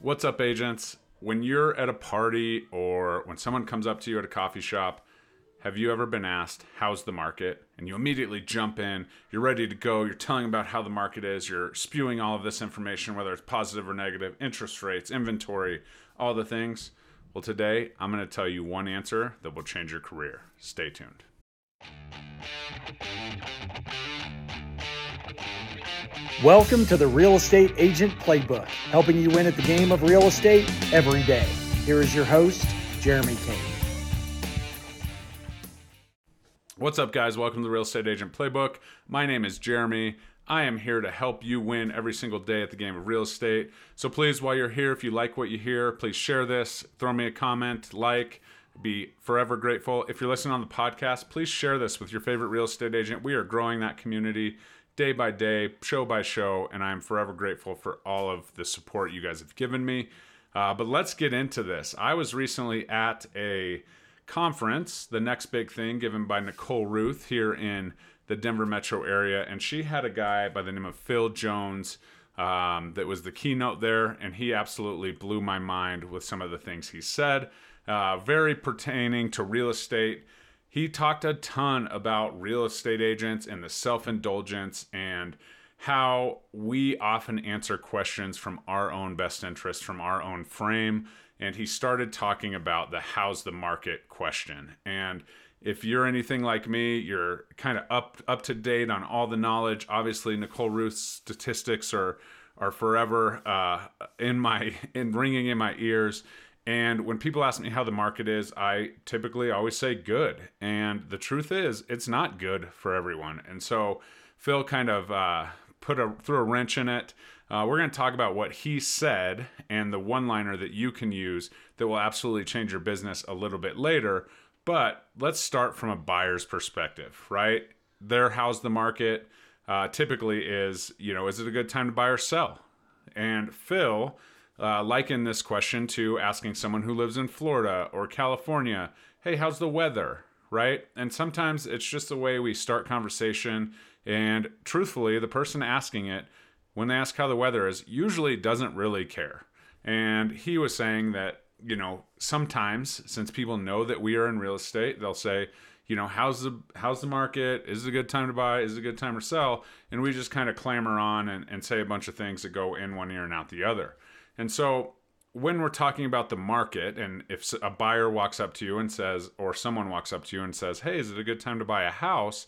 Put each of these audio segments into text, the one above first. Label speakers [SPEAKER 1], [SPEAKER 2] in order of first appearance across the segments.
[SPEAKER 1] What's up, agents? When you're at a party or when someone comes up to you at a coffee shop, have you ever been asked, How's the market? And you immediately jump in, you're ready to go, you're telling about how the market is, you're spewing all of this information, whether it's positive or negative, interest rates, inventory, all the things. Well, today I'm going to tell you one answer that will change your career. Stay tuned.
[SPEAKER 2] Welcome to the Real Estate Agent Playbook, helping you win at the game of real estate every day. Here is your host, Jeremy Kane.
[SPEAKER 1] What's up, guys? Welcome to the Real Estate Agent Playbook. My name is Jeremy. I am here to help you win every single day at the game of real estate. So please, while you're here, if you like what you hear, please share this, throw me a comment, like, be forever grateful. If you're listening on the podcast, please share this with your favorite real estate agent. We are growing that community day by day, show by show, and I'm forever grateful for all of the support you guys have given me. Uh, but let's get into this. I was recently at a conference, the next big thing, given by Nicole Rueth here in the Denver metro area, and she had a guy by the name of Phil Jones. Um, that was the keynote there, and he absolutely blew my mind with some of the things he said, uh, very pertaining to real estate he talked a ton about real estate agents and the self indulgence and how we often answer questions from our own best interest, from our own frame. And he started talking about the how's the market question. And if you're anything like me, you're kind of up up to date on all the knowledge. Obviously, Nicole Rueth's statistics are are forever uh, in my in ringing in my ears. And when people ask me how the market is, I typically always say good. And the truth is, it's not good for everyone. And so Phil kind of uh, put a threw a wrench in it. Uh, we're going to talk about what he said and the one-liner that you can use that will absolutely change your business a little bit later. But let's start from a buyer's perspective, right? Their how's the market uh, typically is, you know, is it a good time to buy or sell? And Phil uh, liken this question to asking someone who lives in Florida or California, hey, how's the weather? Right? And sometimes it's just the way we start conversation. And truthfully, the person asking it, when they ask how the weather is, usually doesn't really care. And he was saying that, you know, sometimes since people know that we are in real estate, they'll say, you know, how's the how's the market? Is it a good time to buy? Is it a good time to sell? And we just kind of clamor on and, and say a bunch of things that go in one ear and out the other. And so when we're talking about the market, and if a buyer walks up to you and says, or someone walks up to you and says, hey, is it a good time to buy a house?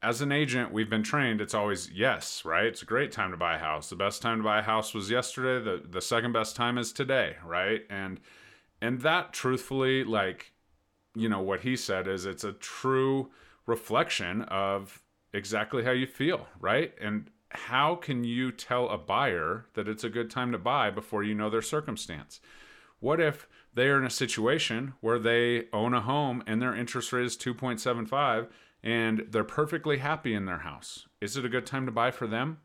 [SPEAKER 1] As an agent, we've been trained, it's always yes, right? It's a great time to buy a house. The best time to buy a house was yesterday. The, the second best time is today, right? And and that truthfully, like, you know, what he said is it's a true reflection of exactly how you feel, right? And how can you tell a buyer that it's a good time to buy before you know their circumstance? What if they are in a situation where they own a home and their interest rate is 2.75 and they're perfectly happy in their house? Is it a good time to buy for them?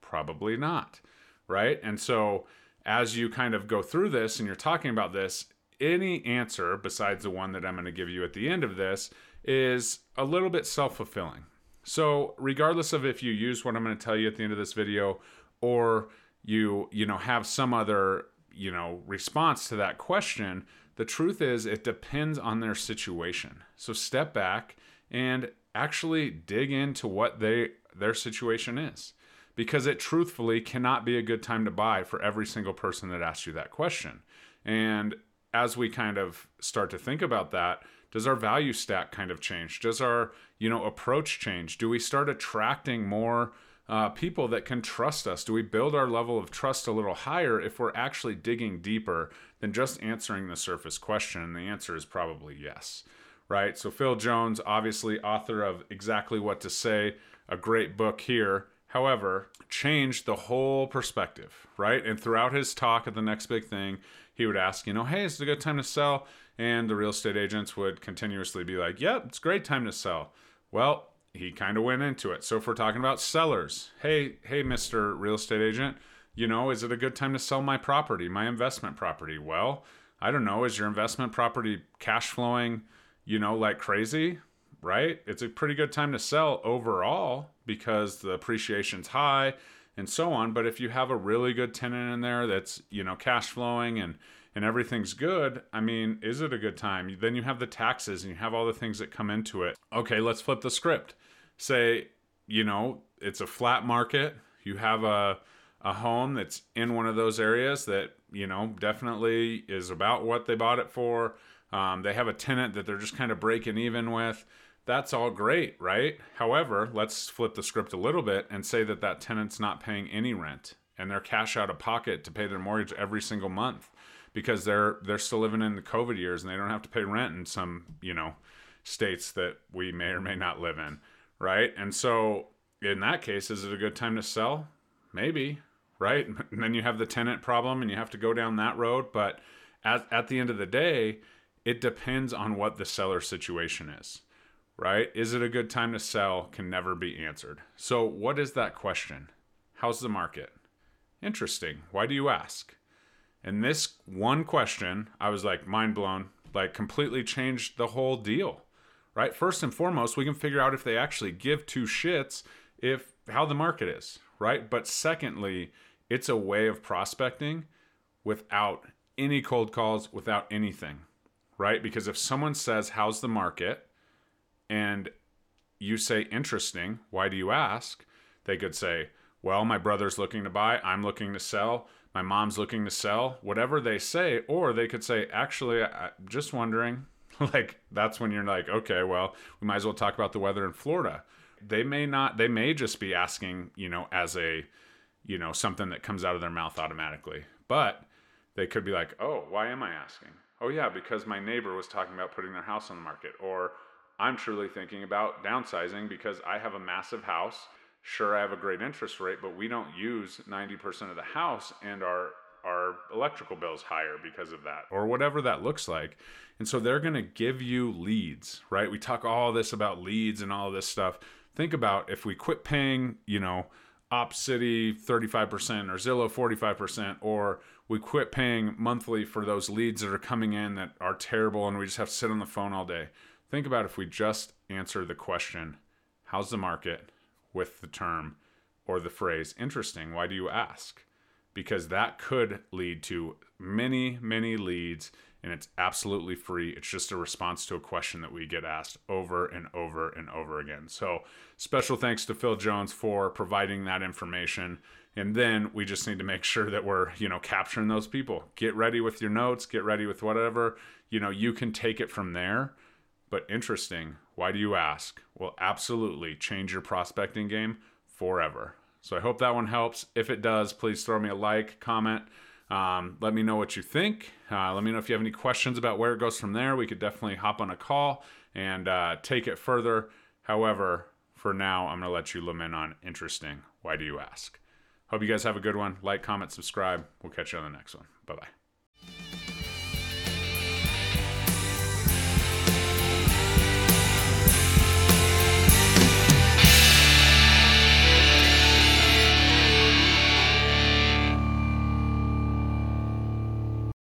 [SPEAKER 1] Probably not, right? And so as you kind of go through this and you're talking about this, any answer besides the one that I'm going to give you at the end of this is a little bit self fulfilling. So, regardless of if you use what I'm going to tell you at the end of this video or you, you know, have some other, you know, response to that question, the truth is it depends on their situation. So, step back and actually dig into what they their situation is because it truthfully cannot be a good time to buy for every single person that asks you that question. And as we kind of start to think about that, does our value stack kind of change? Does our you know approach change? Do we start attracting more uh, people that can trust us? Do we build our level of trust a little higher if we're actually digging deeper than just answering the surface question? And the answer is probably yes, right? So Phil Jones, obviously author of Exactly What to Say, a great book here. However, changed the whole perspective, right? And throughout his talk at the next big thing, he would ask, you know, hey, is it a good time to sell? And the real estate agents would continuously be like, yep, it's a great time to sell. Well, he kind of went into it. So if we're talking about sellers, hey, hey, Mr. Real Estate Agent, you know, is it a good time to sell my property, my investment property? Well, I don't know. Is your investment property cash flowing, you know, like crazy? Right? It's a pretty good time to sell overall because the appreciation's high and so on. But if you have a really good tenant in there that's, you know, cash flowing and and everything's good, I mean, is it a good time? Then you have the taxes and you have all the things that come into it. Okay, let's flip the script. Say, you know, it's a flat market. You have a a home that's in one of those areas that you know definitely is about what they bought it for. Um, they have a tenant that they're just kind of breaking even with. That's all great, right? However, let's flip the script a little bit and say that that tenant's not paying any rent and they're cash out of pocket to pay their mortgage every single month because they're they're still living in the COVID years and they don't have to pay rent in some you know states that we may or may not live in, right? And so in that case, is it a good time to sell? Maybe, right? And then you have the tenant problem and you have to go down that road. But at, at the end of the day, it depends on what the seller situation is, right? Is it a good time to sell? Can never be answered. So, what is that question? How's the market? Interesting. Why do you ask? And this one question, I was like mind blown, like completely changed the whole deal, right? First and foremost, we can figure out if they actually give two shits if how the market is, right? But secondly, it's a way of prospecting without any cold calls, without anything, right? Because if someone says, How's the market? And you say, Interesting, why do you ask? They could say, Well, my brother's looking to buy, I'm looking to sell, my mom's looking to sell, whatever they say. Or they could say, Actually, I'm just wondering. like, that's when you're like, Okay, well, we might as well talk about the weather in Florida. They may not, they may just be asking, you know, as a, you know, something that comes out of their mouth automatically. But they could be like, oh, why am I asking? Oh, yeah, because my neighbor was talking about putting their house on the market. Or I'm truly thinking about downsizing because I have a massive house. Sure, I have a great interest rate, but we don't use 90% of the house and our our electrical bills higher because of that or whatever that looks like. And so they're going to give you leads, right? We talk all this about leads and all this stuff. Think about if we quit paying, you know, OpCity 35% or Zillow 45%, or we quit paying monthly for those leads that are coming in that are terrible and we just have to sit on the phone all day. Think about if we just answer the question, how's the market with the term or the phrase, interesting, why do you ask? Because that could lead to many, many leads and it's absolutely free. It's just a response to a question that we get asked over and over and over again. So, special thanks to Phil Jones for providing that information. And then we just need to make sure that we're, you know, capturing those people. Get ready with your notes, get ready with whatever. You know, you can take it from there. But interesting, why do you ask? Will absolutely change your prospecting game forever. So I hope that one helps. If it does, please throw me a like, comment, um, let me know what you think. Uh, let me know if you have any questions about where it goes from there. We could definitely hop on a call and uh, take it further. However, for now, I'm going to let you lament on interesting. Why do you ask? Hope you guys have a good one. Like, comment, subscribe. We'll catch you on the next one. Bye bye.